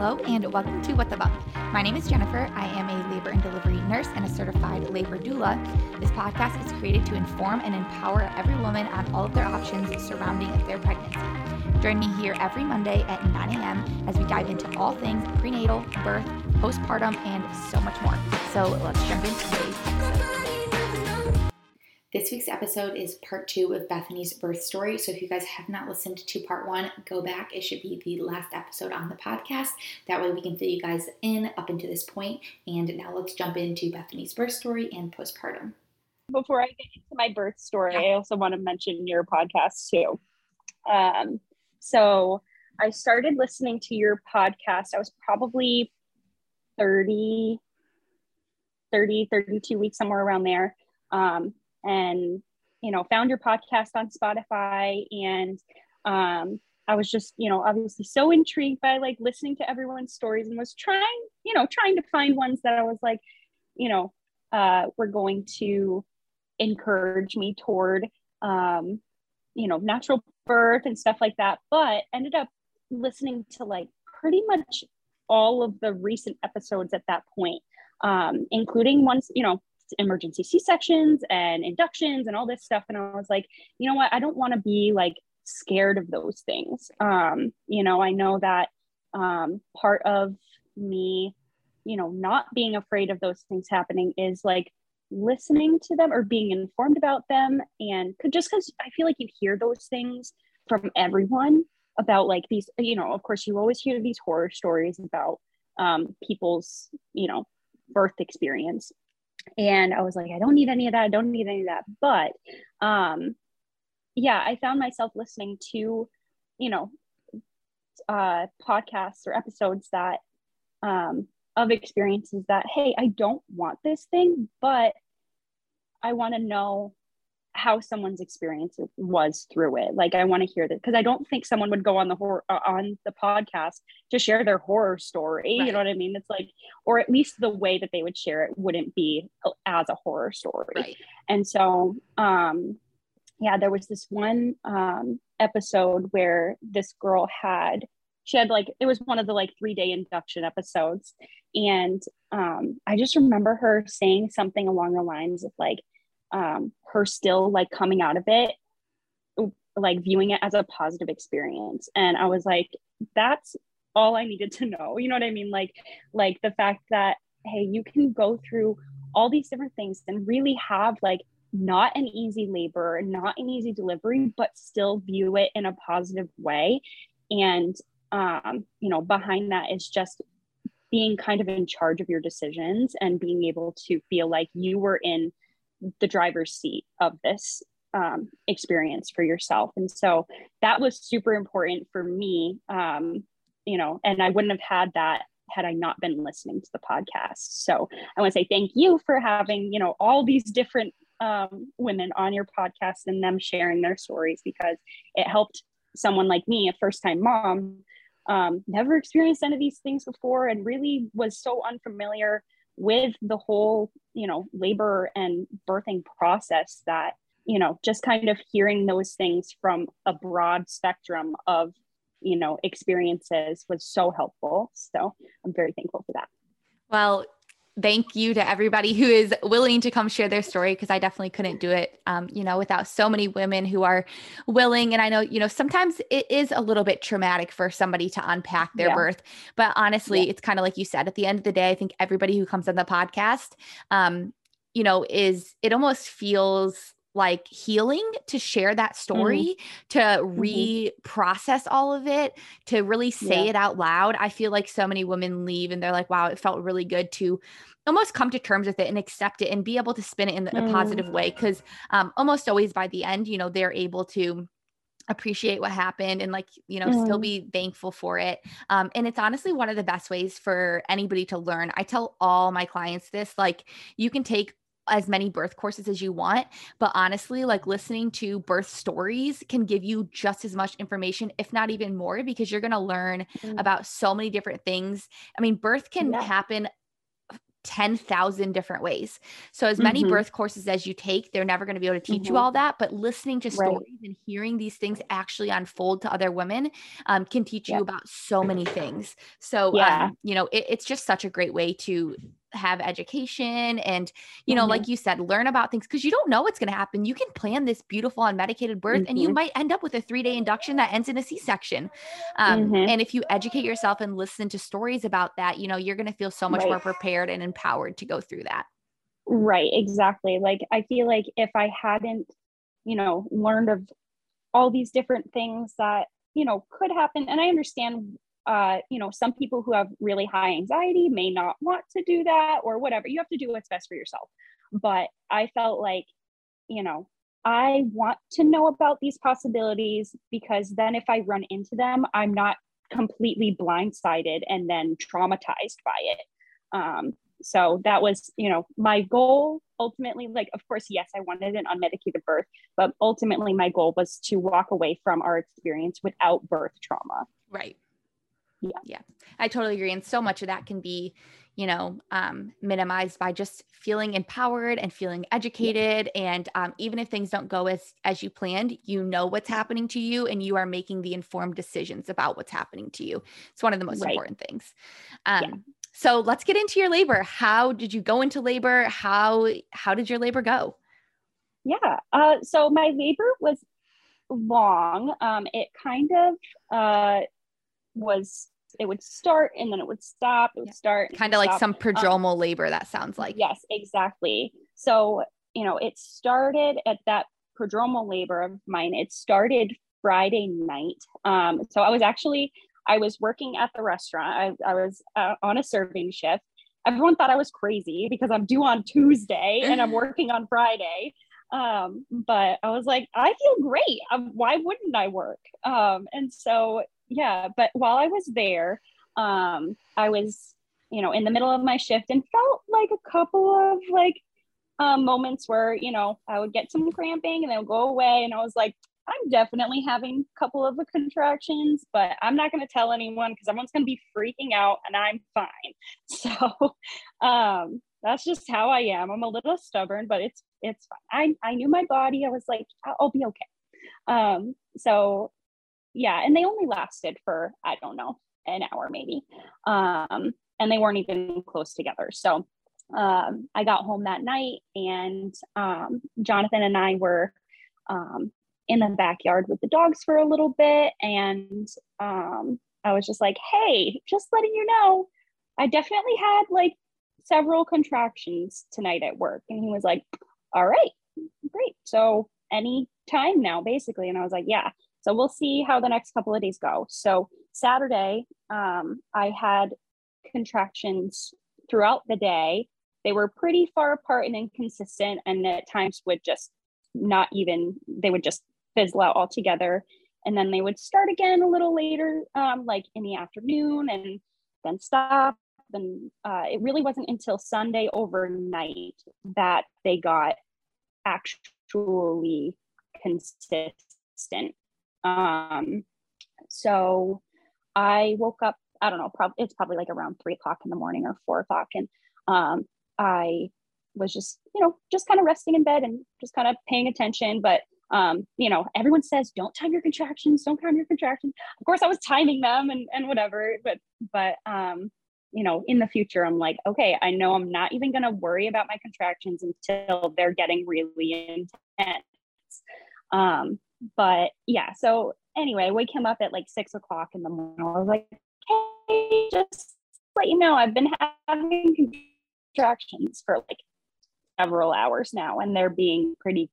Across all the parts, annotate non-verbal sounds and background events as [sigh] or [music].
Hello, and welcome to What the Bump. My name is Jennifer. I am a labor and delivery nurse and a certified labor doula. This podcast is created to inform and empower every woman on all of their options surrounding their pregnancy. Join me here every Monday at 9 a.m. as we dive into all things prenatal, birth, postpartum, and so much more. So let's jump into today's episode. This week's episode is part two of Bethany's birth story. So if you guys have not listened to part one, go back. It should be the last episode on the podcast. That way we can fill you guys in up into this point. And now let's jump into Bethany's birth story and postpartum. Before I get into my birth story, yeah. I also want to mention your podcast too. Um, so I started listening to your podcast. I was probably 30, 30, 32 weeks, somewhere around there. Um, and you know found your podcast on spotify. And um, i was just you know obviously so intrigued by like listening to everyone's stories and was trying you know trying to find ones that i was like you know uh, were going to encourage me toward um, you know natural birth and stuff like that. But ended up listening to like pretty much all of the recent episodes at that point um, including ones you know emergency C-sections and inductions and all this stuff. And I was like, you know what? I don't want to be like scared of those things. Um, you know, I know that um, part of me, you know, not being afraid of those things happening is like listening to them or being informed about them. And could, just because I feel like you hear those things from everyone about like these, you know, of course, you always hear these horror stories about um, people's, you know, birth experience and i was like i don't need any of that. I don't need any of that. But um yeah i found myself listening to you know uh podcasts or episodes that um of experiences that hey i don't want this thing but i want to know how someone's experience was through it. Like I want to hear that because I don't think someone would go on the horror uh, on the podcast to share their horror story. Right. You know what I mean? It's like, or at least the way that they would share it wouldn't be as a horror story. Right. And so, um, yeah, there was this one um, episode where this girl had she had like it was one of the like three day induction episodes and um, i just remember her saying something along the lines of like um, her still like coming out of it like viewing it as a positive experience. And i was like that's all i needed to know. You know what i mean? Like like the fact that hey you can go through all these different things and really have like not an easy labor not an easy delivery but still view it in a positive way. And um you know behind that is just being kind of in charge of your decisions and being able to feel like you were in the driver's seat of this um, experience for yourself. And so that was super important for me, um, you know, and I wouldn't have had that had I not been listening to the podcast. So I want to say thank you for having, you know, all these different um, women on your podcast and them sharing their stories because it helped someone like me, a first time mom, um, never experienced any of these things before and really was so unfamiliar with the whole you know labor and birthing process that you know just kind of hearing those things from a broad spectrum of you know experiences was so helpful. So i'm very thankful for that. Well thank you to everybody who is willing to come share their story because I definitely couldn't do it, um, you know, without so many women who are willing. And I know, you know, sometimes it is a little bit traumatic for somebody to unpack their yeah. birth, but honestly, yeah. it's kind of like you said. At the end of the day, I think everybody who comes on the podcast, um, you know, is it almost feels like healing to share that story, mm. to mm-hmm. reprocess all of it, to really say yeah. it out loud. I feel like so many women leave and they're like, wow, it felt really good to almost come to terms with it and accept it and be able to spin it in a positive way. Mm. Cause um, almost always by the end, you know, they're able to appreciate what happened and like you know mm. still be thankful for it um, and it's honestly one of the best ways for anybody to learn i tell all my clients this like you can take as many birth courses as you want. But honestly, like listening to birth stories can give you just as much information, if not even more, because you're going to learn mm. about so many different things. I mean, birth can yeah. happen 10,000 different ways. So, as many mm-hmm. birth courses as you take, they're never going to be able to teach mm-hmm. you all that. But listening to stories right. and hearing these things actually unfold to other women um, can teach you about so many things. So, yeah. Um, you know, it, it's just such a great way to have education and you know mm-hmm. like you said learn about things because you don't know what's going to happen you can plan this beautiful unmedicated birth mm-hmm. and you mm-hmm. might end up with a three day induction that ends in a c-section um, mm-hmm. and if you educate yourself and listen to stories about that you know you're going to feel so much right. more prepared and empowered to go through that right exactly like i feel like if i hadn't you know learned of all these different things that you know could happen and i understand uh, you know, some people who have really high anxiety may not want to do that or whatever. You have to do what's best for yourself. But I felt like, you know, I want to know about these possibilities because then if I run into them, I'm not completely blindsided and then traumatized by it. Um, so that was, you know, my goal ultimately. Like, of course, yes, I wanted an unmedicated birth, but ultimately, my goal was to walk away from our experience without birth trauma. Right yeah. Yeah. I totally agree and so much of that can be you know um, minimized by just feeling empowered and feeling educated yeah. and um, even if things don't go as as you planned you know what's happening to you and you are making the informed decisions about what's happening to you. It's one of the most right. important things. Um, yeah. so let's get into your labor. How did you go into labor? How how did your labor go? Yeah uh, so my labor was long. Um, it kind of uh, was it would start and then it would stop. It would start. Kind of like some prodromal um, labor, that sounds like. Yes, exactly. So, you know, it started at that prodromal labor of mine. It started Friday night. Um, so I was actually, I was working at the restaurant. I, I was uh, on a serving shift. Everyone thought I was crazy because I'm due on Tuesday and I'm [laughs] working on Friday. Um, but I was like, I feel great. Um, why wouldn't I work? Um, and so yeah but while i was there um i was you know in the middle of my shift and felt like a couple of like um, moments where you know i would get some cramping and then go away and i was like i'm definitely having a couple of contractions but i'm not going to tell anyone because everyone's going to be freaking out and i'm fine. [laughs] So um that's just how i am. I'm a little stubborn but it's it's fine. I, I knew my body. I was like i'll be okay. Um so yeah and they only lasted for i don't know an hour maybe um, and they weren't even close together. So um, i got home that night and um, jonathan and i were um, in the backyard with the dogs for a little bit and um, i was just like hey just letting you know i definitely had like several contractions tonight at work. And he was like all right great. So any time now basically. And i was like yeah so we'll see how the next couple of days go. So Saturday, um, I had contractions throughout the day. They were pretty far apart and inconsistent, and at times would just not even, they would just fizzle out altogether. And then they would start again a little later, um, like in the afternoon, and then stop. And uh, it really wasn't until Sunday overnight that they got actually consistent. Um, so I woke up, I don't know, probably it's probably like around three o'clock in the morning or four o'clock. And um, I was just, you know, just kind of resting in bed and just kind of paying attention. But um, you know, everyone says don't time your contractions, don't time your contractions. Of course, I was timing them and and whatever, but but um, you know, in the future, I'm like, okay, I know I'm not even gonna worry about my contractions until they're getting really intense. Um, but yeah, so anyway, wake him up at like six o'clock in the morning. I was like, hey, just let you know, I've been having contractions for like several hours now, and they're being pretty,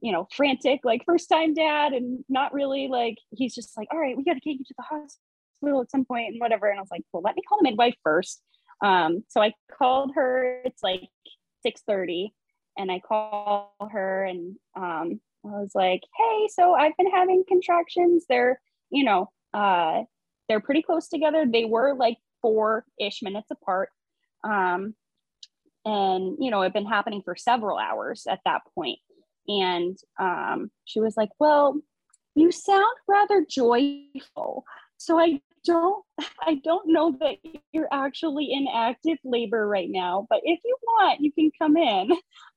you know, frantic, like first time dad, and not really like, he's just like, all right, we got to get you to the hospital at some point and whatever. And I was like, well, let me call the midwife first. Um, so I called her, it's like 6 30 and I call her and um, I was like, hey, so I've been having contractions. They're, you know, uh, they're pretty close together. They were like four ish minutes apart. Um, and, you know, it had been happening for several hours at that point. And um, she was like, well, you sound rather joyful. So I don't I don't know that you're actually in active labor right now, but if you want, you can come in.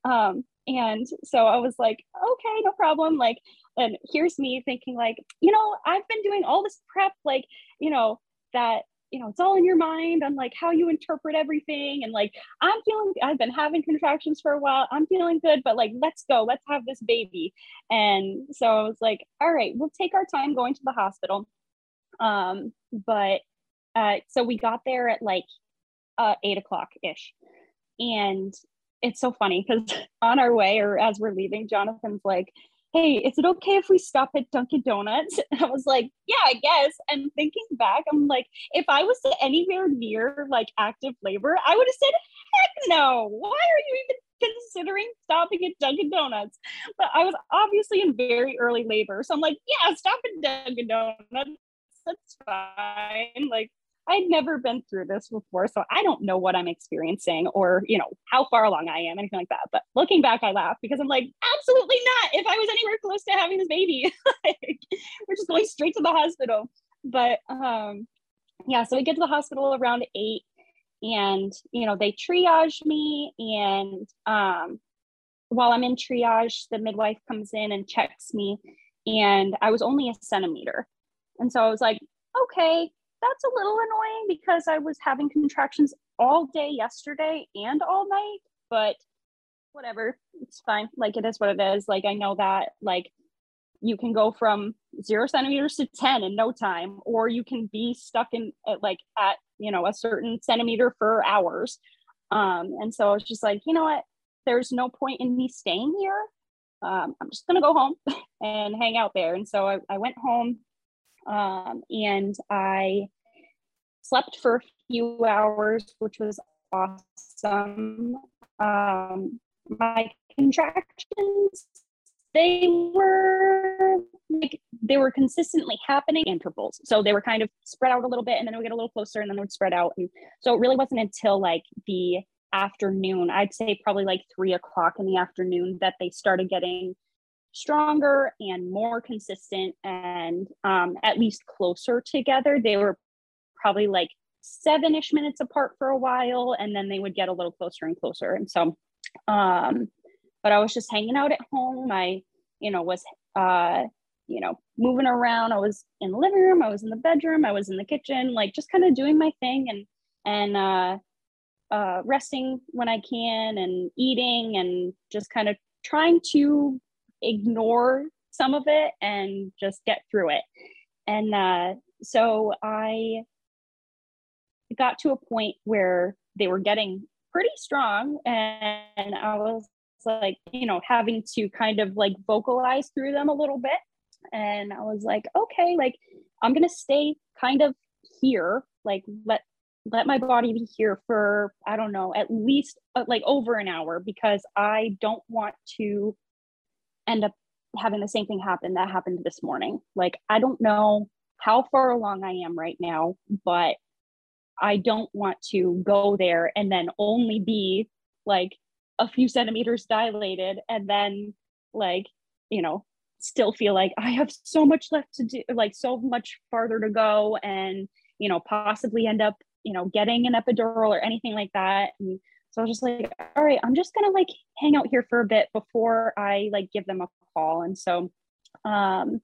Um, and so I was like, okay, no problem. Like, and here's me thinking, like, you know, I've been doing all this prep, like, you know, that you know, it's all in your mind on like how you interpret everything. And like, I'm feeling, I've been having contractions for a while. I'm feeling good, but like, let's go, let's have this baby. And so I was like, all right, we'll take our time going to the hospital. Um, but uh, so we got there at like uh, eight o'clock ish. And it's so funny because [laughs] on our way or as we're leaving, Jonathan's like, hey, is it okay if we stop at Dunkin' Donuts? And [laughs] I was like, yeah, I guess. And thinking back, I'm like, if I was anywhere near like active labor, I would have said, heck no. Why are you even considering stopping at Dunkin' Donuts? But I was obviously in very early labor. So I'm like, yeah, stop at Dunkin' Donuts. That's fine. Like, I'd never been through this before, so I don't know what I'm experiencing or, you know, how far along I am, anything like that. But looking back, I laugh because I'm like, absolutely not. If I was anywhere close to having this baby, [laughs] we're just going straight to the hospital. But um, yeah, so we get to the hospital around eight, and you know, they triage me, and um, while I'm in triage, the midwife comes in and checks me, and I was only a centimeter, and so I was like, okay, that's a little annoying because I was having contractions all day yesterday and all night, but whatever, it's fine. Like it is what it is. Like I know that like you can go from zero centimeters to 10 in no time, or you can be stuck in at, like at, you know, a certain centimeter for hours. Um, and so I was just like, you know what? There's no point in me staying here. Um, I'm just gonna go home [laughs] and hang out there. And so I, I went home um, and I slept for a few hours, which was awesome. Um, my contractions, they were like they were consistently happening intervals. So they were kind of spread out a little bit and then it would get a little closer and then they would spread out. And so it really wasn't until like the afternoon, I'd say probably like three o'clock in the afternoon that they started getting stronger and more consistent and um, at least closer together. They were probably like seven ish minutes apart for a while, and then they would get a little closer and closer. And so, um, but I was just hanging out at home. I, you know, was, uh, you know, moving around. I was in the living room. I was in the bedroom. I was in the kitchen, like just kind of doing my thing and and uh, uh, resting when I can and eating and just kind of trying to ignore some of it and just get through it. And uh, so I got to a point where they were getting pretty strong. And I was like, you know, having to kind of like vocalize through them a little bit. And I was like, okay, like I'm to stay kind of here, like let let my body be here for i don't know at least uh, like over an hour because i don't want to end up having the same thing happen that happened this morning. Like, I don't know how far along I am right now, but I don't want to go there and then only be like a few centimeters dilated and then like, you know, still feel like I have so much left to do, like so much farther to go and, you know, possibly end up, you know, getting an epidural or anything like that. And so I was just like, all right, I'm just gonna like hang out here for a bit before I like give them a call. And so, um,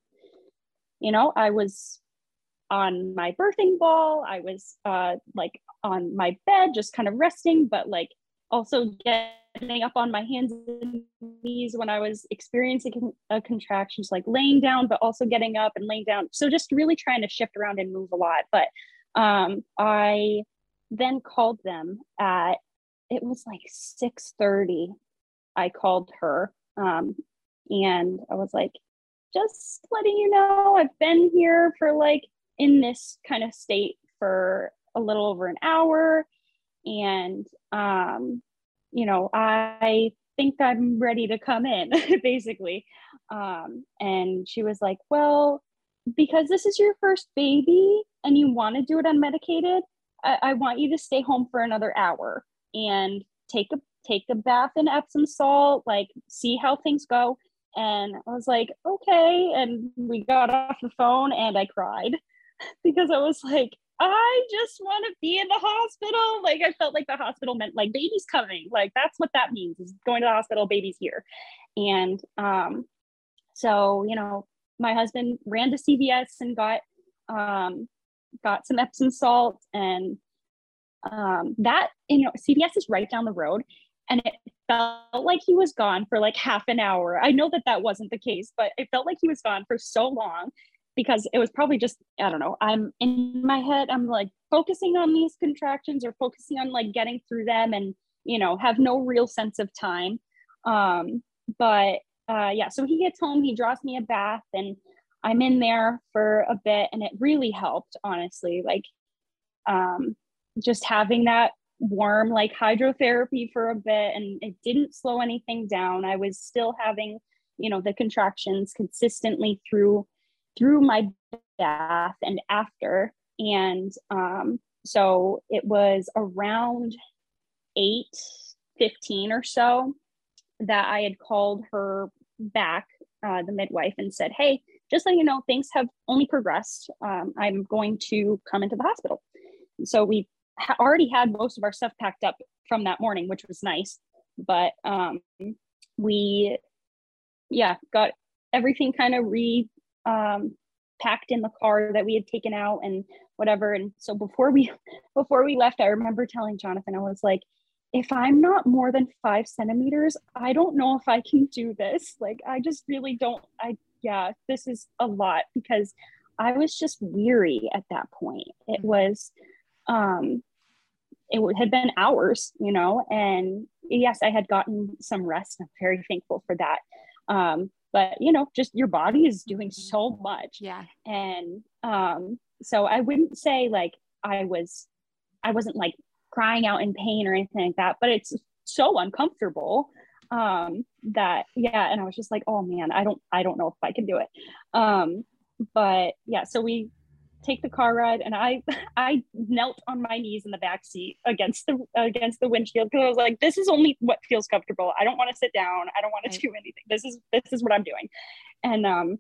you know, I was on my birthing ball. I was uh, like on my bed, just kind of resting, but like also getting up on my hands and knees when I was experiencing a contraction, just like laying down, but also getting up and laying down. So just really trying to shift around and move a lot. But um, I then called them at it was like 6:30 I called her um, and I was like just letting you know I've been here for like in this kind of state for a little over an hour and um, you know I think I'm ready to come in [laughs] basically. Um, and she was like well because this is your first baby and you want to do it unmedicated I, I want you to stay home for another hour and take a take a bath in Epsom salt, like see how things go. And I was like, okay. And we got off the phone and I cried. [laughs] because I was like, I just want to be in the hospital. Like I felt like the hospital meant like baby's coming. Like that's what that means is going to the hospital, baby's here. And um, so, you know, my husband ran to CVS and got um, got some Epsom salt and um, that you know CVS is right down the road and it felt like he was gone for like half an hour. I know that that wasn't the case, but it felt like he was gone for so long because it was probably just I don't know. I'm in my head. I'm like focusing on these contractions or focusing on like getting through them, and you know have no real sense of time. Um, but uh, yeah, so he gets home. He draws me a bath, and I'm in there for a bit, and it really helped. Honestly, like um, just having that warm like hydrotherapy for a bit and it didn't slow anything down. I was still having you know the contractions consistently through through my bath and after. And um, so it was around 8 15 or so that i had called her back uh, the midwife and said hey just so you know things have only progressed. Um, i'm going to come into the hospital. So we ha- already had most of our stuff packed up from that morning which was nice but um, we yeah got everything kind of re um, packed in the car that we had taken out and whatever. And so before we [laughs] before we left, I remember telling Jonathan, I was like, if I'm not more than five centimeters, I don't know if I can do this. Like I just really don't. I yeah, this is a lot because I was just weary at that point. It mm-hmm. was um it had been hours, you know, and yes, I had gotten some rest. I'm very thankful for that. Um, but you know just your body is doing mm-hmm. so much yeah and um so i wouldn't say like i was i wasn't like crying out in pain or anything like that but it's so uncomfortable um that yeah and i was just like oh man i don't i don't know if i can do it um but yeah so we take the car ride and i [laughs] i knelt on my knees in the back seat against the against the windshield because i was like this is only what feels comfortable. I don't want to sit down. I don't want to do anything. This is this is what i'm doing. And um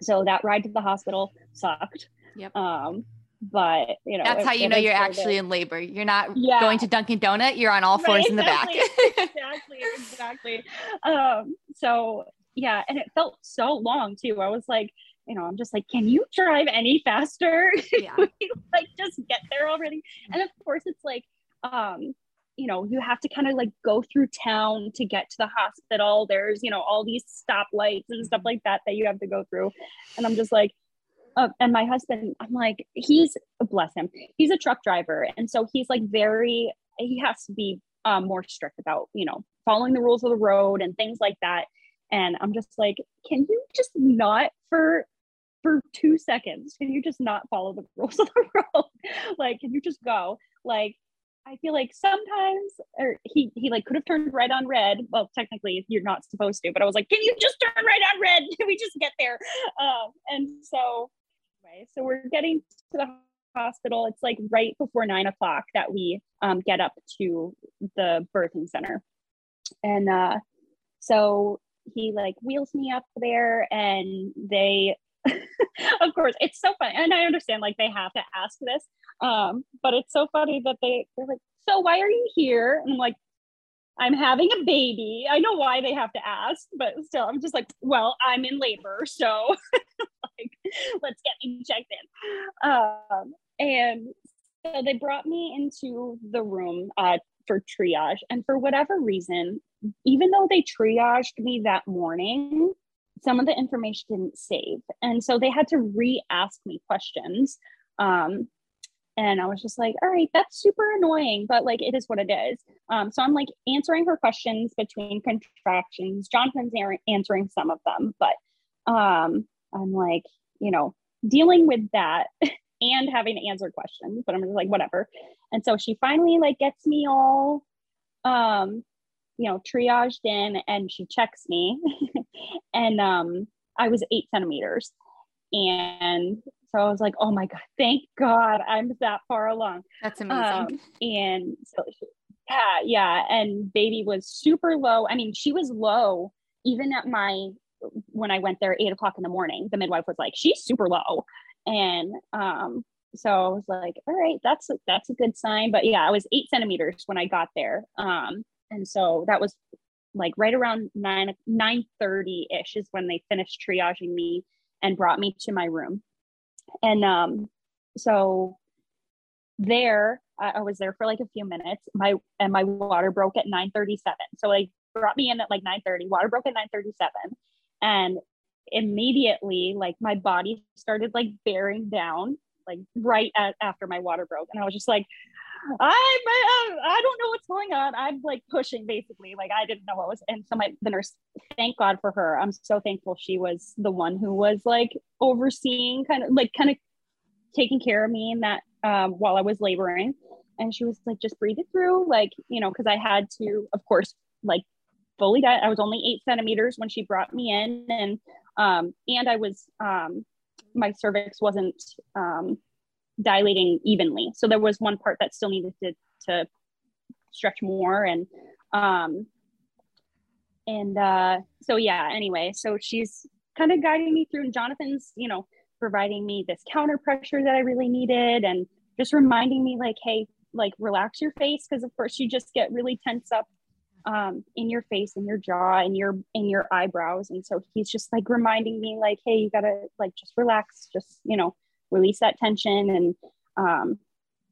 so that ride to the hospital sucked. Yep. Um but you know that's how you know you're actually in labor. You're not yeah. going to dunkin donut you're on all fours right, in the back. [laughs] exactly exactly. Um so yeah and it felt so long too. I was like you know, I'm just like, can you drive any faster? [laughs] Yeah. like just get there already. And of course it's like, um, you know, you have to kind of like go through town to get to the hospital. There's, you know, all these stoplights and stuff like that that you have to go through. And I'm just like, uh, and my husband, I'm like, he's bless him, he's a truck driver, and so he's like very, he has to be um, more strict about, you know, following the rules of the road and things like that. And I'm just like, can you just not for for two seconds can you just not follow the rules of the [laughs] road like can you just go like I feel like sometimes, or he he like could have turned right on red. Well, technically you're not supposed to, but I was like, can you just turn right on red? Can [laughs] we just get there? Um, and so, anyway, so we're getting to the hospital. It's like right before nine o'clock that we um, get up to the birthing center, and uh, so he like wheels me up there, and they [laughs] of course, it's so funny. And I understand like they have to ask this. Um, but it's so funny that they, they're like, so why are you here? And I'm like, I'm having a baby. I know why they have to ask, but still, I'm just like, well, I'm in labor. So [laughs] like, let's get me checked in. Um, and so they brought me into the room uh, for triage. And for whatever reason, even though they triaged me that morning, some of the information didn't save. And so they had to re ask me questions. Um, and I was just like, all right, that's super annoying, but like it is what it is. Um, so I'm like answering her questions between contractions. Jonathan's answering some of them, but um, I'm like, you know, dealing with that [laughs] and having to answer questions, but I'm just like, whatever. And so she finally like gets me all um you know, triaged in and she checks me. [laughs] and um, I was eight centimeters. And so I was like, oh my God, thank God I'm that far along. That's amazing. Um, and so, yeah, yeah. And baby was super low. I mean, she was low even at my, when I went there eight o'clock in the morning, the midwife was like, she's super low. And um, so I was like, all right, that's a, that's a good sign. But yeah, I was eight centimeters when I got there. Um, and so that was like right around nine nine thirty ish is when they finished triaging me and brought me to my room. And um, so there, I, I was there for like a few minutes. My and my water broke at nine thirty seven. So they brought me in at like nine thirty. Water broke at nine thirty seven, and immediately like my body started like bearing down like right at, after my water broke and i was just like I, I I don't know what's going on. I'm like pushing basically, like I didn't know what was. And so my the nurse, thank God for her. I'm so thankful she was the one who was like overseeing, kind of like kind of taking care of me in that um, while I was laboring. And she was like, just breathe it through, like you know, because I had to, of course, like fully diet. I was only eight centimeters when she brought me in, and um, and I was um, my cervix wasn't um dilating evenly. So there was one part that still needed to, to stretch more. And, um, and, uh, so yeah, anyway, so she's kind of guiding me through and Jonathan's, you know, providing me this counter pressure that I really needed and just reminding me like, Hey, like relax your face. Cause of course you just get really tense up um, in your face and your jaw and your in your eyebrows and so he's just like reminding me like hey you gotta like just relax just you know release that tension and um,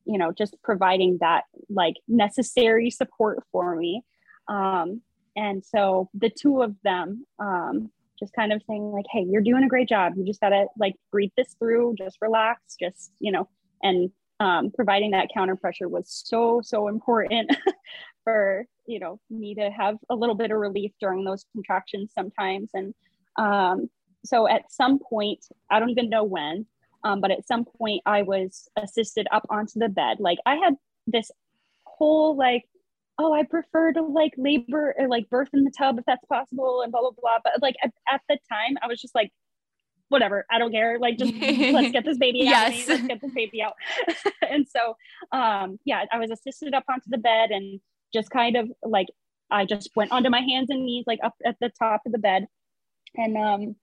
you know just providing that like necessary support for me. Um, and so the two of them um, just kind of saying like hey you're doing a great job. You just gotta like breathe this through just relax just you know and um, providing that counter pressure was so so important [laughs] for you know me to have a little bit of relief during those contractions sometimes. And um, so at some point i don't even know when um, but at some point, I was assisted up onto the bed. Like I had this whole like, oh, I prefer to like labor or like birth in the tub if that's possible, and blah blah blah. But like at, at the time, I was just like, whatever, I don't care. Like just [laughs] let's get this baby out. Yes. Let's get this baby out. [laughs] and so, um, yeah, I was assisted up onto the bed and just kind of like I just went onto my hands and knees like up at the top of the bed, and um,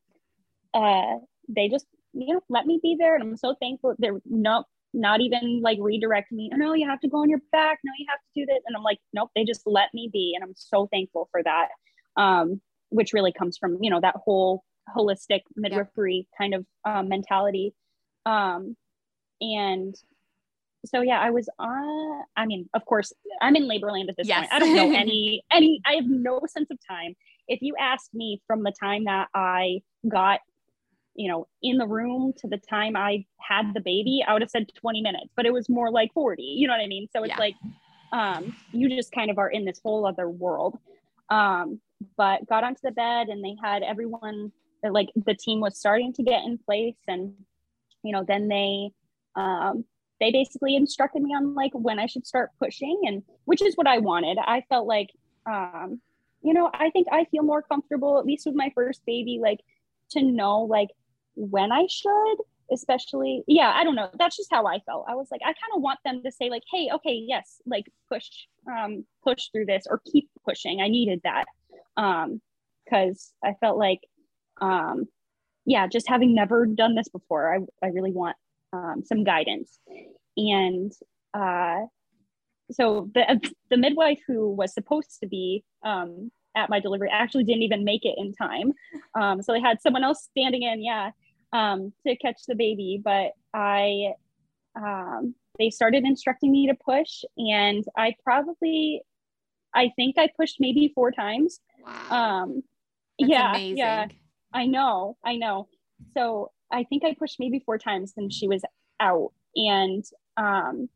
uh, they just you know, let me be there. And I'm so thankful. They're no, not even like redirect me. Oh, no, you have to go on your back. No, you have to do this. And I'm like, nope, they just let me be. And I'm so thankful for that. Um, which really comes from, you know, that whole holistic midwifery yeah. kind of um, mentality. Um, and so yeah, I was on, I mean, of course, I'm in labor land at this yes. point. I don't know [laughs] any, any, I have no sense of time. If you asked me from the time that I got you know, in the room to the time I had the baby, I would have said 20 minutes, but it was more like 40. You know what I mean? So it's yeah. like um, you just kind of are in this whole other world. Um, but got onto the bed and they had everyone like the team was starting to get in place and you know then they um, they basically instructed me on like when I should start pushing and which is what I wanted. I felt like um, you know, I think I feel more comfortable at least with my first baby like to know like when I should, especially. Yeah, I don't know. That's just how I felt. I was like, I kind of want them to say, like, hey, okay, yes, like push, um, push through this or keep pushing. I needed that. Um, because I felt like, um, yeah, just having never done this before, I, I really want um, some guidance. And uh, so the, the midwife who was supposed to be um, at my delivery actually didn't even make it in time. Um, so they had someone else standing in, yeah, um, to catch the baby. But I, um, they started instructing me to push, and I probably, I think I pushed maybe four times. Wow. Um, That's yeah, amazing. yeah, I know, I know. So I think I pushed maybe four times, and she was out. And um,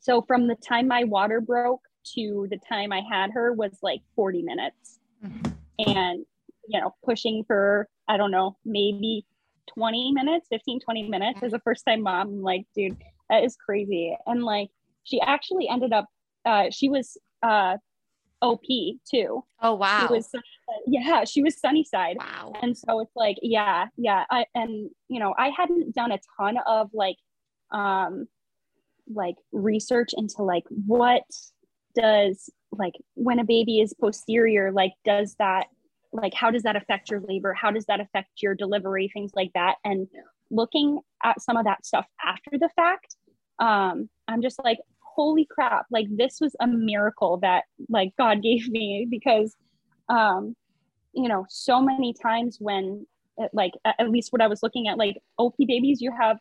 so from the time my water broke to the time I had her was like 40 minutes. Mm-hmm. And, you know, pushing for, I don't know, maybe 20 minutes, 15, 20 minutes as a first time mom. I'm like, dude, that is crazy. And like, she actually ended up, uh, she was uh, OP too. Oh, wow. She was, yeah, she was Sunnyside. Wow. And so it's like, yeah, yeah. I, and, you know, I hadn't done a ton of like, um, like research into like what does like when a baby is posterior like does that like how does that affect your labor? How does that affect your delivery? Things like that. And looking at some of that stuff after the fact, um, I'm just like, holy crap, like this was a miracle that like God [laughs] gave me because, um, you know, so many times when, like, at least what I was looking at, like OP babies, you have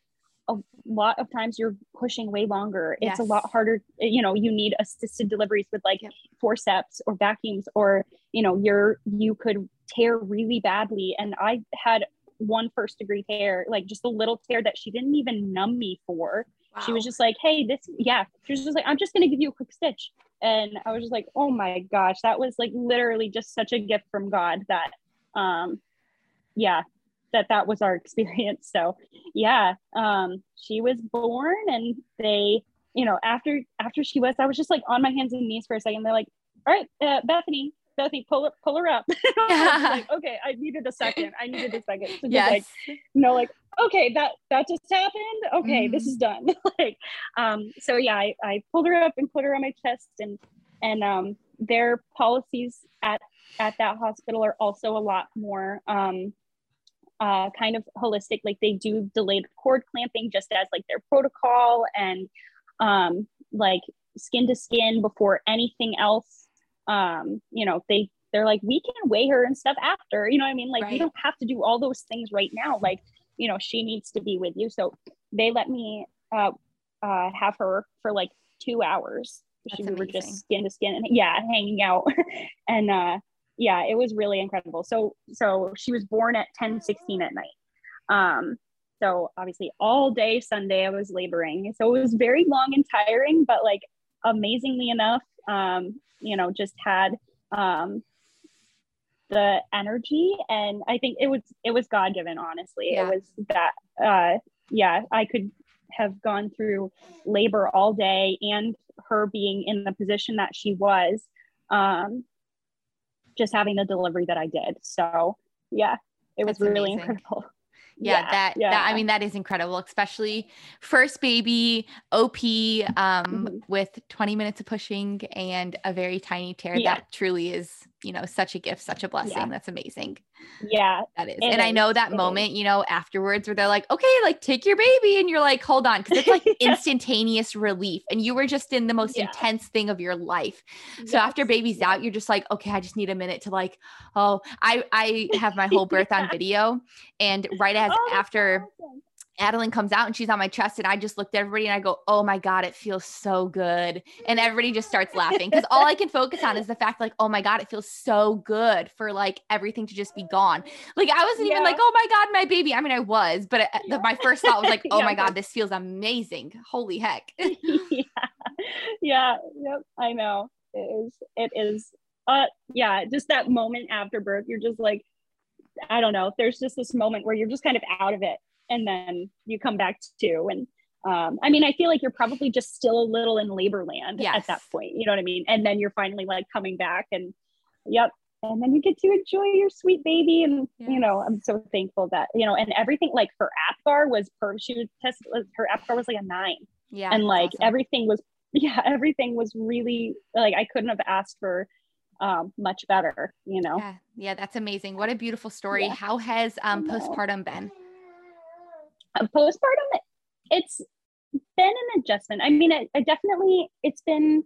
a lot of times you're pushing way longer. It's a lot harder. You know, you need assisted deliveries with like yep. forceps or vacuums, or you know, you're you could tear really badly. And I had one first degree tear, like just a little tear that she didn't even numb me for. Wow. She was just like, "Hey, this, yeah." She was just like, "I'm just gonna give you a quick stitch," and I was just like, "Oh my gosh, that was like literally just such a gift from God that, um, yeah, that that was our [laughs] experience." So, yeah, um, she was born, and they, you know, after after she was, I was just like on my hands and knees for a second. They're like, "All right, uh, Bethany, Bethany, pull up, pull her up. [laughs] like, okay, I needed a second. I needed a second. So yes. like, you know, like, okay, that that just happened. Okay, mm-hmm. this is done. [laughs] like, um, so yeah, I, I pulled her up and put her on my chest and and um their policies at at that hospital are also a lot more um uh kind of holistic. Like they do delayed cord clamping just as like their protocol and um like skin to skin before anything else um, you know, they they're like, we can weigh her and stuff after, you know what I mean? Like right. we don't have to do all those things right now. Like, you know, she needs to be with you. So they let me uh, uh, have her for like two hours. She, we were just skin to skin and yeah, hanging out. [laughs] and uh, yeah, it was really incredible. So so she was born at 10 16 at night. Um, so obviously all day Sunday I was laboring. So it was very long and tiring, but like amazingly enough, um, you know, just had um, the energy. And I think it was, it was God given, honestly. Yeah. It was that, uh, yeah, I could have gone through labor all day and her being in the position that she was, um, just having the delivery that I did. So yeah, it was That's really amazing. incredible [laughs] yeah, yeah that, yeah. that i mean that is incredible especially first baby op um mm-hmm. with 20 minutes of pushing and a very tiny tear yeah. that truly is you know such a gift such a blessing yeah. that's amazing yeah that is and is. i know that it moment is. you know afterwards where they're like okay like take your baby and you're like hold on because it's like [laughs] instantaneous relief and you were just in the most yeah. intense thing of your life yes. so after baby's out you're just like okay i just need a minute to like oh i i have my whole [laughs] birth on video and right as oh, after awesome. Adeline comes out and she's on my chest, and I just looked at everybody and I go, "Oh my god, it feels so good!" And everybody just starts laughing because all I can focus on is the fact, like, "Oh my god, it feels so good for like everything to just be gone." Like I wasn't yeah. even like, "Oh my god, my baby." I mean, I was, but uh, yeah. my first thought was like, [laughs] "Oh yeah. my god, this feels amazing! Holy heck!" [laughs] yeah, yeah, yep, I know it is. It is. Uh, yeah, just that moment after birth, you're just like, I don't know. There's just this moment where you're just kind of out of it and then you come back to and um, I mean, I feel like you're probably just still a little in labor land yes. at that point. You know what I mean? And then you're finally like coming back and yep. And then you get to enjoy your sweet baby. And, yes. you know, I'm so thankful that, you know, and everything like her APGAR was per, she was tested, her APGAR was like a nine. Yeah. And like awesome. everything was, [laughs] yeah, everything was really like, I couldn't have asked for um, much better, you know? Yeah. Yeah. That's amazing. What a beautiful story. Yeah. How has um, postpartum been? Postpartum it's been an adjustment. I mean it definitely it's been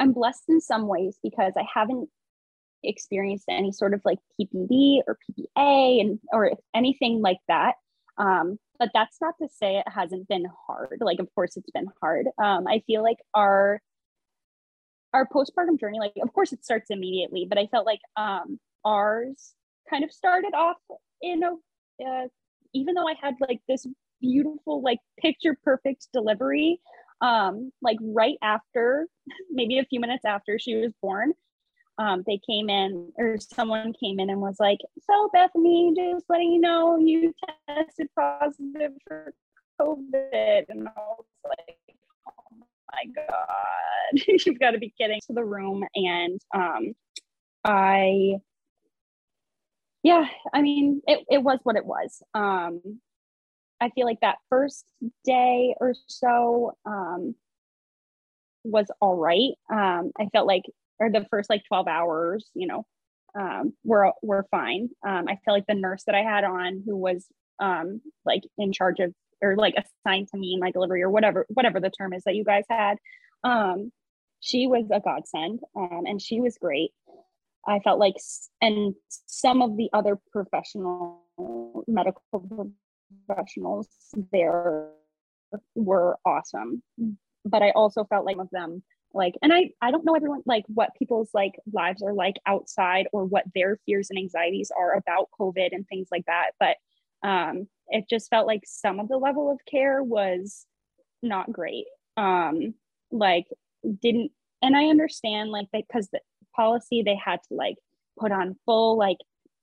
i'm blessed in some ways because i haven't experienced any sort of like ppd or ppa and or anything like that. Um, but that's not to say it hasn't been hard. Like of course it's been hard. Um, i feel like our our postpartum journey like of course it starts immediately but i felt like um, ours kind of started off in a uh, even though I had like this beautiful like picture perfect delivery um like right after [laughs] maybe a few minutes after she was born um they came in or someone came in and was like so bethany just letting you know you tested positive for covid. And i was like oh my god. [laughs] You've got to be kidding. To the room and um i yeah, I mean, it, it was what it was. Um, I feel like that first day or so um, was all right. Um, I felt like, or the first like 12 hours, you know, um, were were fine. Um, I feel like the nurse that I had on, who was um, like in charge of or like assigned to me in my delivery or whatever whatever the term is that you guys had, um, she was a godsend, um, and she was great. I felt like, and some of the other professional medical professionals there were awesome, but I also felt like of them like and i i don't know everyone like what people's like lives are like outside or what their fears and anxieties are about covid and things like that. But um it just felt like some of the level of care was not great. Um like didn't and i understand like that because policy they had to like put on full like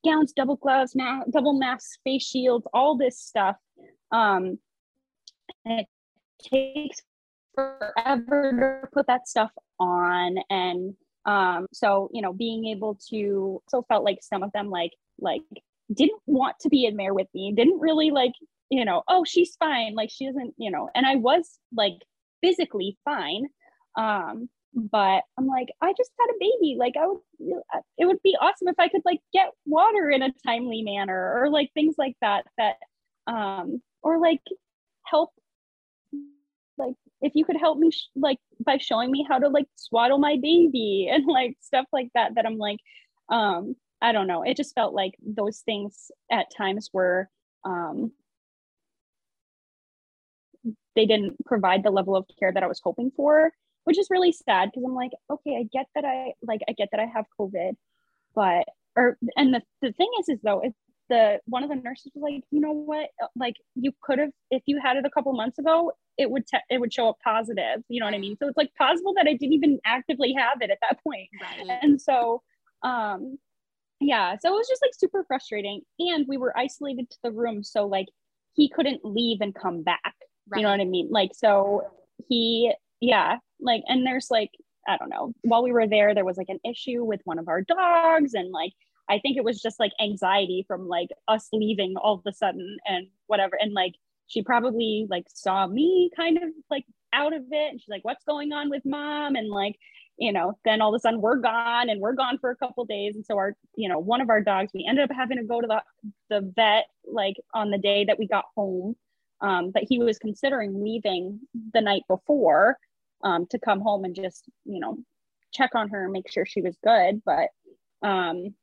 gowns double gloves ma- double masks face shields all this stuff. Um and it takes forever to put that stuff on. And um so you know being able to so felt like some of them like like didn't want to be in there with me didn't really like you know oh she's fine like she doesn't you know and i was like physically fine. Um but i'm like i just had a baby like i would it would be awesome if i could like get water in a timely manner or like things like that that um or like help like if you could help me sh- like by showing me how to like swaddle my baby [laughs] and like stuff like that that i'm like um i don't know it just felt like those things at times were um they didn't provide the level of care that i was hoping for which is really sad because i'm like okay i get that i like i get that i have covid but or and the, the thing is is though it's the one of the nurses was like, you know what, like you could have if you had it a couple months ago, it would te- it would show up positive. You know what I mean? So it's like possible that I didn't even actively have it at that point. Right. And so, um, yeah, so it was just like super frustrating. And we were isolated to the room, so like he couldn't leave and come back. Right. You know what I mean? Like so he yeah like and there's like I don't know. While we were there, there was like an issue with one of our dogs, and like I think it was just like anxiety from like us leaving all of a sudden and whatever. And like she probably like saw me kind of like out of it. And she's like, what's going on with mom? And like, you know, then all of a sudden we're gone and we're gone for a couple days. And so our, you know, one of our dogs, we ended up having to go to the, the vet like on the day that we got home. Um, but he was considering leaving the night before um, to come home and just, you know, check on her make sure she was good. But um,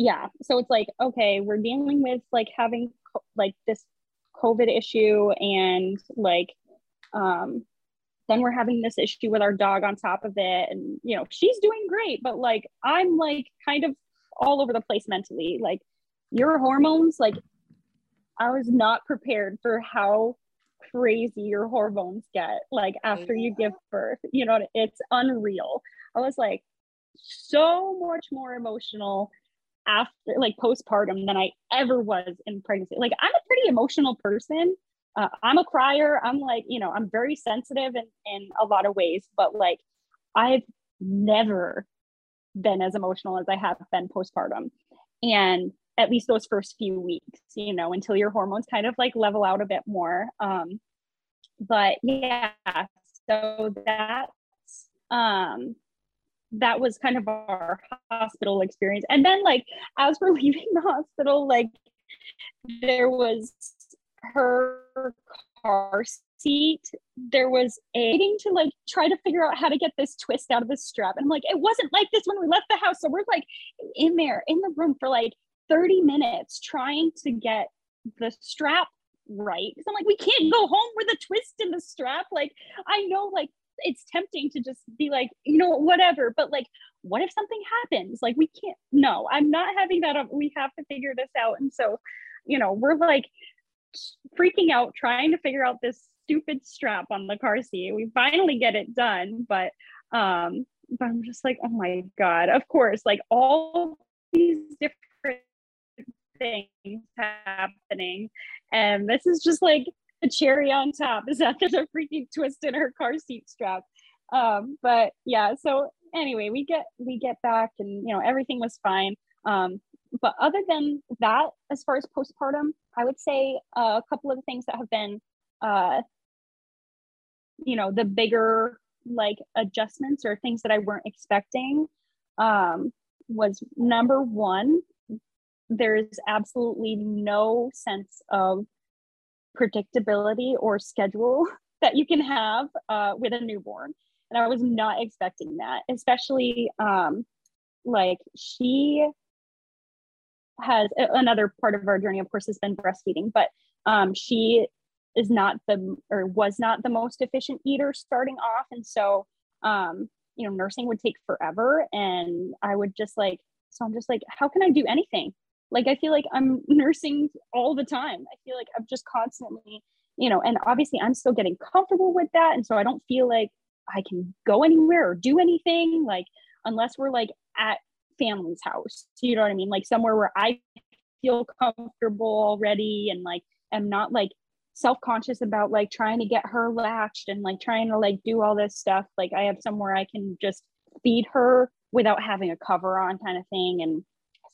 yeah so it's like okay we're dealing with like having like this covid issue and like um then we're having this issue with our dog on top of it and you know she's doing great but like i'm like kind of all over the place mentally like your hormones like i was not prepared for how crazy your hormones get like after you give birth you know it's unreal i was like so much more emotional after like postpartum than I ever was in pregnancy. Like I'm a pretty emotional person. Uh, I'm a crier. I'm like, you know, I'm very sensitive in, in a lot of ways, but like I've never been as emotional as I have been postpartum. And at least those first few weeks, you know, until your hormones kind of like level out a bit more. Um, but yeah, so that's um that was kind of our hospital experience. And then like as we're [laughs] leaving the hospital, like there was her car seat. There was a waiting to like try to figure out how to get this twist out of the strap. And I'm like, it wasn't like this when we left the house. So we're like in there in the room for like 30 minutes trying to get the strap right. Because I'm like, we can't go home with a twist in the strap. Like I know like it's tempting to just be like, you know, whatever. But like, what if something happens? Like, we can't, no, I'm not having that. We have to figure this out. And so, you know, we're like freaking out trying to figure out this stupid strap on the car seat. We finally get it done. But, um, but I'm just like, oh my God, of course, like all these different things happening. And this is just like the cherry on top is that there's a freaking twist in her car seat strap. Um, but yeah, so anyway, we get we get back and you know everything was fine. Um, but other than that, as far as postpartum, I would say uh, a couple of the things that have been, uh, you know, the bigger like adjustments or things that I weren't expecting. Um, was number one, there's absolutely no sense of predictability or schedule [laughs] that you can have uh, with a newborn. And I was not expecting that, especially um, like she has another part of our journey, of course, has been breastfeeding, but um, she is not the or was not the most efficient eater starting off. And so, um, you know, nursing would take forever. And I would just like, so I'm just like, how can I do anything? Like, I feel like I'm [laughs] nursing all the time. I feel like I'm just constantly, you know, and obviously I'm still getting comfortable with that. And so I don't feel like I can go anywhere or do anything. Like, unless we're like at family's house. You know what I mean? Like somewhere where I feel comfortable already and like am not like self-conscious about like trying to get her latched and like trying to like do all this stuff. Like I have somewhere I can just feed her without having a cover on kind of thing and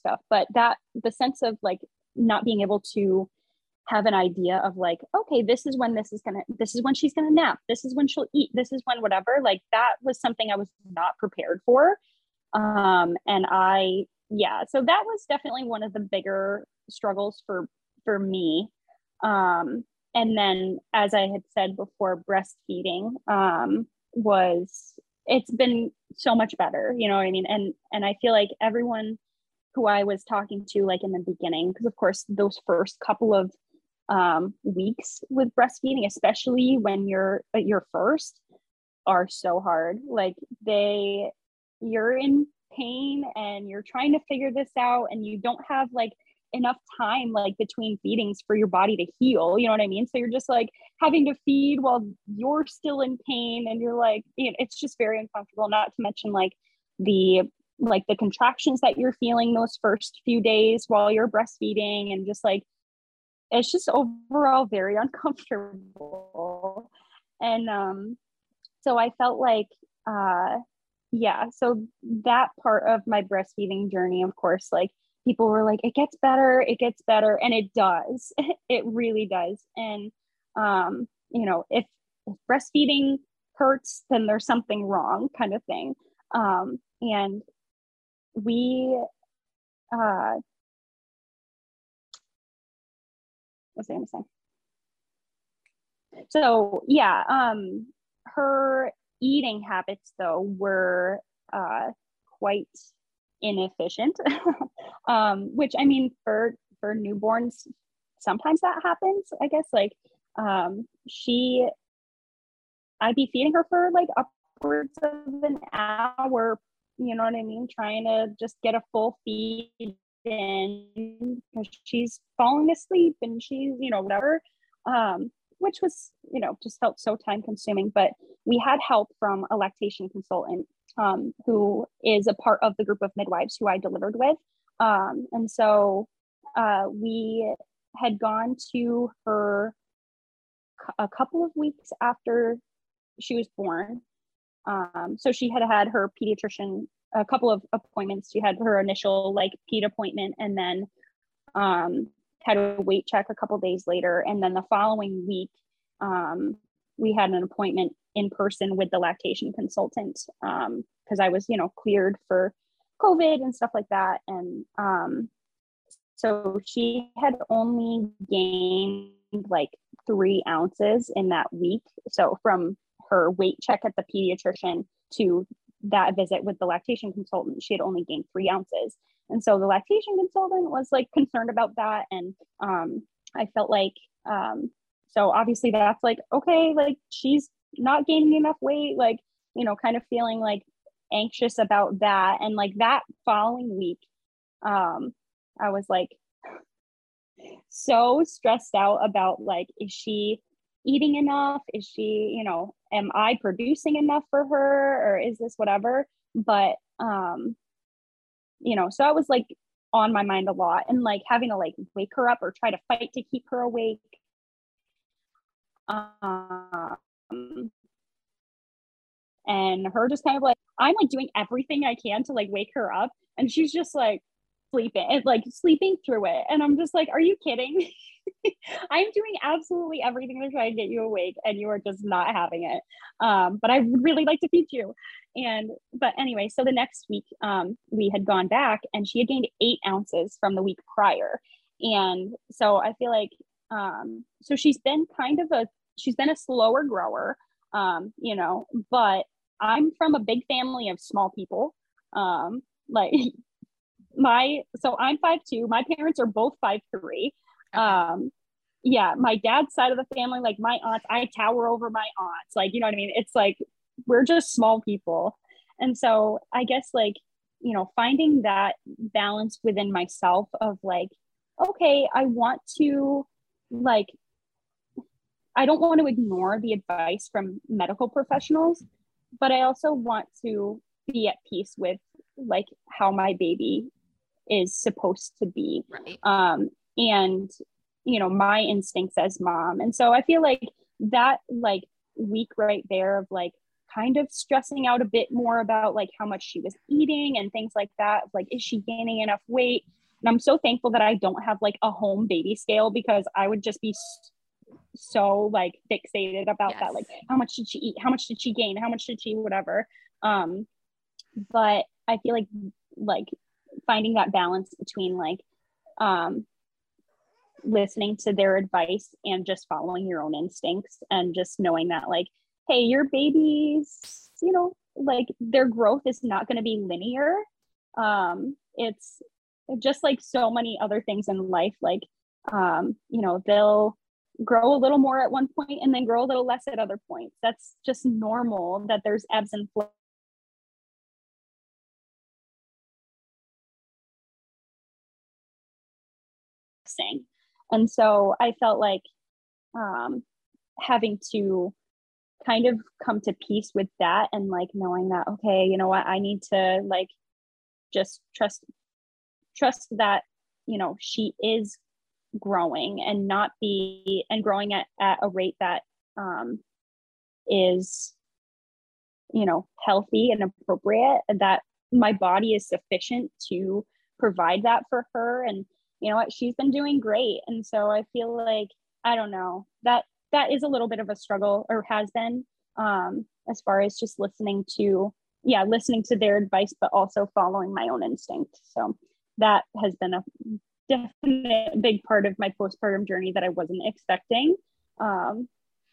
stuff. But that the sense of like not being able to have an idea of like okay this is when this is gonna this is when she's gonna nap this is when she'll eat this is when whatever like that was something i was not prepared for um, and I, yeah, so that was definitely one of the bigger struggles for for me. Um, and then, as I had said before, breastfeeding um, was it's been so much better. You know what I mean? And and I feel like everyone who I was talking to, like in the beginning, because of course those first couple of um, weeks with breastfeeding, especially when you're at your first, are so hard. Like they you're in pain and you're trying to figure this out and you don't have like enough time like between feedings for your body to heal you know what i mean so you're just like having to feed while you're still in pain and you're like you know, it's just very uncomfortable not to mention like the like the contractions that you're feeling those first few days while you're breastfeeding and just like it's just overall very [laughs] uncomfortable. And um so i felt like uh yeah so that part of my breastfeeding journey of course like people were like it gets better it gets better and it does. [laughs] It really does. And um you know if, if breastfeeding hurts then there's something wrong kind of thing. Um and we uh what's I gonna? So yeah, um her eating habits though were uh, quite inefficient [laughs] um, which i mean for for newborns sometimes that happens i guess like um, she i'd be feeding her for like upwards of an hour you know what i mean trying to just get a full feed in because she's falling asleep and she's you know whatever um, which was, you know, just felt so time consuming. But we had help from a lactation consultant um, who is a part of the group of midwives who I delivered with. Um, and so uh, we had gone to her a couple of weeks after she was born. Um, so she had had her pediatrician a couple of appointments. She had her initial like ped appointment, and then um, had a weight check a couple days later. And then the following week um, we had an appointment in person with the lactation consultant because um, i was you know cleared for covid and stuff like that. And um, so she had only gained like three ounces in that week. So from her weight check at the pediatrician to that visit with the lactation consultant she had only gained three ounces and so the lactation consultant was like concerned about that. And um, I felt like, um, so obviously that's like, okay, like she's not gaining enough weight, like, you know, kind of feeling like anxious about that. And like that following week, um, I was like [sighs] so stressed out about like, is she eating enough? Is she, you know, am I producing enough for her or is this whatever? But um, you know, so I was like on my mind a lot and like having to like wake her up or try to fight to keep her awake. Um, and her just kind of like, I'm like doing everything I can to like wake her up. And she's just like sleeping like sleeping through it. And I'm just like, are you kidding? [laughs] I'm doing absolutely everything to try and get you awake, and you are just not having it. Um, but I would really like to feed you. And but anyway, so the next week, um, we had gone back, and she had gained eight ounces from the week prior. And so I feel like, um, so she's been kind of a she's been a slower grower, um, you know. But I'm from a big family of small people. Um, like [laughs] my so I'm five two. My parents are both five three. Um, yeah, my dad's side of the family, like my aunts, I tower over my aunts. Like, you know what I mean? It's like we're just small people. And so I guess like, you know, finding that balance within myself of like, okay, I want to like I don't want to ignore the advice from medical professionals, but I also want to be at peace with like how my baby is supposed to be. Right. Um, and you know, my instincts as mom. And so I feel like that like week right there of like kind of stressing out a bit more about like how much she was eating and things like that. Like, is she gaining enough weight? And I'm so thankful that I don't have like a home baby scale because I would just be so like fixated about yes. that. Like, how much did she eat? How much did she gain? How much did she whatever? Um, but I feel like like finding that balance between like um listening to their advice and just following your own instincts and just knowing that like hey your baby's you know like their growth is not going to be linear. Um it's just like so many other things in life like um you know they'll grow a little more at one point and then grow a little less at other points. That's just normal that there's ebbs and And so I felt like um, having to kind of come to peace with that and like knowing that, okay, you know what, I need to like just trust, trust that, you know, she is growing and not be, and growing at, at a rate that um, is, you know, healthy and appropriate, and that my body is sufficient to provide that for her. And you know what she's been doing great. And so i feel like i don't know that that is a little bit of a struggle or has been um as far as just listening to yeah listening to their advice but also following my own instinct. So that has been a definite big part of my postpartum journey that i wasn't expecting. Um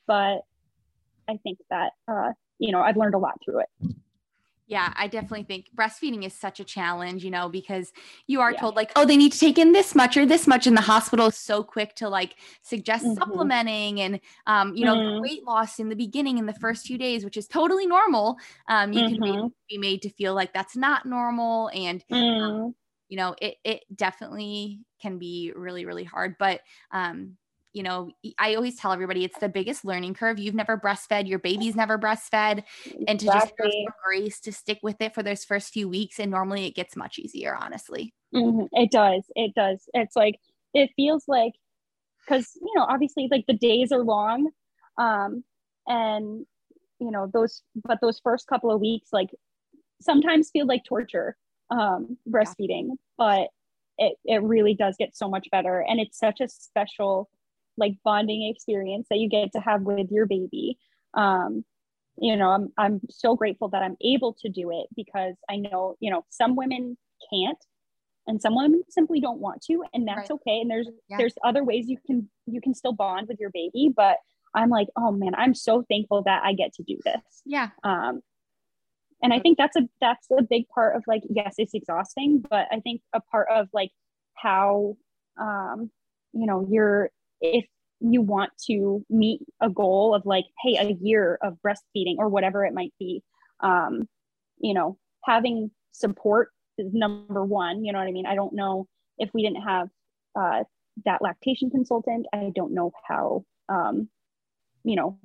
but i think that uh you know i've learned a lot through it yeah, I definitely think breastfeeding is such a challenge, you know, because you are yeah. told like, oh, they need to take in this much or this much, and the hospital is so quick to like suggest mm-hmm. supplementing and, um, you know, mm-hmm. weight loss in the beginning in the first few days, which is totally normal. Um, you mm-hmm. can be, be, made to feel like that's not normal, and um, mm. you know, it it definitely can be really really hard. But um, you know, I always tell everybody it's the biggest learning curve. You've never breastfed, your baby's never breastfed, and to exactly. just grace to stick with it for those first few weeks. And normally it gets much easier, honestly. Mm-hmm. It does. It does. It's like, it feels like, because, you know, obviously like the days are long. Um, and, you know, those, but those first couple of weeks, like sometimes feel like torture, um, breastfeeding, yeah. but it, it really does get so much better. And it's such a special like bonding experience that you get to have with your baby um, you know I'm, I'm so grateful that i'm able to do it because i know you know some women can't and some women simply don't want to and that's right. okay and there's yeah. there's other ways you can you can still bond with your baby but i'm like oh man i'm so thankful that i get to do this yeah um and i think that's a that's a big part of like yes it's exhausting but i think a part of like how um you know you're if you want to meet a goal of like hey a year of breastfeeding or whatever it might be um you know having support is number one you know what i mean? I don't know if we didn't have uh, that lactation consultant. I don't know how um you know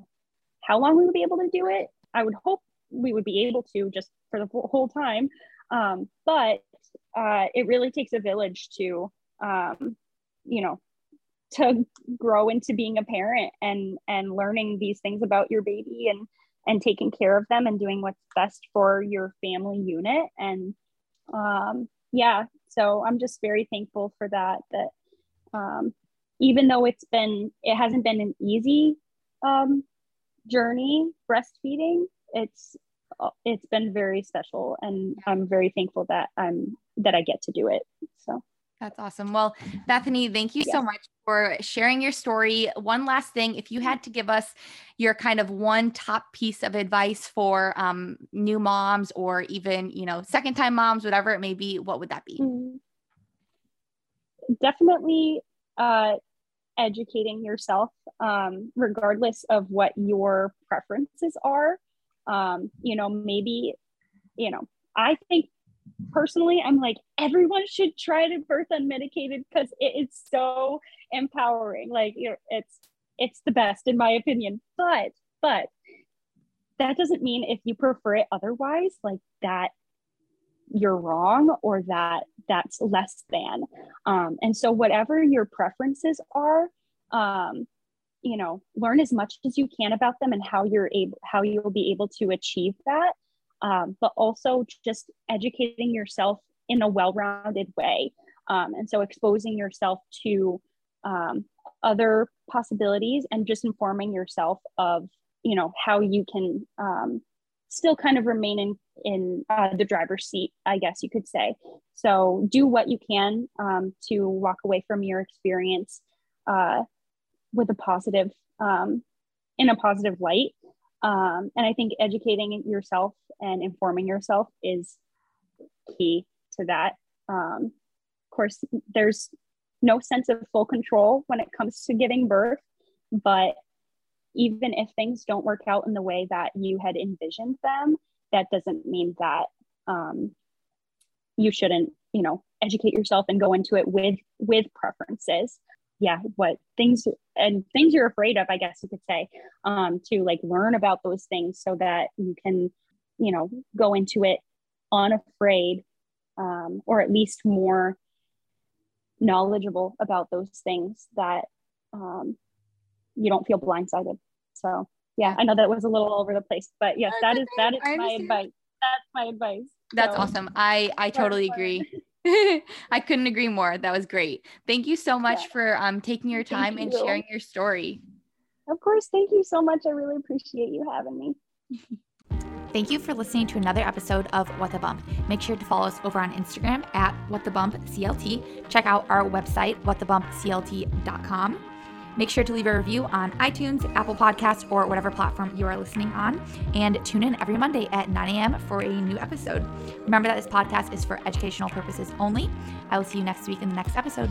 how long we would be able to do it. I would hope we would be able to just for the whole time. Um but uh it really takes a village to um you know to grow into being a parent and and learning these things about your baby and and taking care of them and doing what's best for your family unit. And um yeah so i'm just very thankful for that that um even though it's been it hasn't been an easy um, journey breastfeeding it's it's been very special. And i'm very thankful that i'm that i get to do it. So that's awesome. Well, Bethany, thank you so much for sharing your story. One last thing, if you had to give us your kind of one top piece of advice for um, new moms or even, you know, second time moms, whatever it may be, what would that be? Mm-hmm. Definitely uh, educating yourself, um, regardless of what your preferences are. Um, you know, maybe, you know, I think personally, I'm like, everyone should try to birth unmedicated because it is so empowering. Like, you it's it's the best in my opinion. But but that doesn't mean if you prefer it otherwise, like that you're wrong or that that's less than. Um, and so whatever your preferences are, um, you know, learn as much as you can about them and how you're able how you'll be able to achieve that um, but also just educating yourself in a well-rounded way um, and so exposing yourself to um, other possibilities and just informing yourself of you know how you can um, still kind of remain in in uh, the driver's seat i guess you could say. So do what you can um, to walk away from your experience uh, with a positive um, in a positive light um, and I think educating yourself and informing yourself is key to that. Um, of course, there's no sense of full control when it comes to giving birth, but even if things don't work out in the way that you had envisioned them, that doesn't mean that um, you shouldn't, you know, educate yourself and go into it with with preferences yeah what things and things you're afraid of i guess you could say um, to like learn about those things so that you can you know go into it unafraid um, or at least more knowledgeable about those things that um, you don't feel blindsided. So yeah i know that was a little all over the place but yes that's that is that is my advice. That's my advice. That's so. awesome. I i totally agree [laughs] I couldn't agree more. That was great. Thank you so much yeah. for um, taking your time thank and you. sharing your story. Of course. Thank you so much. I really appreciate you having me. [laughs] Thank you for listening to another episode of What the Bump. Make sure to follow us over on Instagram at What the Bump CLT. Check out our website, whatthebumpclt.com. Make sure to leave a review on iTunes, Apple Podcasts, or whatever platform you are listening on. And tune in every Monday at 9 a.m. for a new episode. Remember that this podcast is for educational purposes only. I will see you next week in the next episode.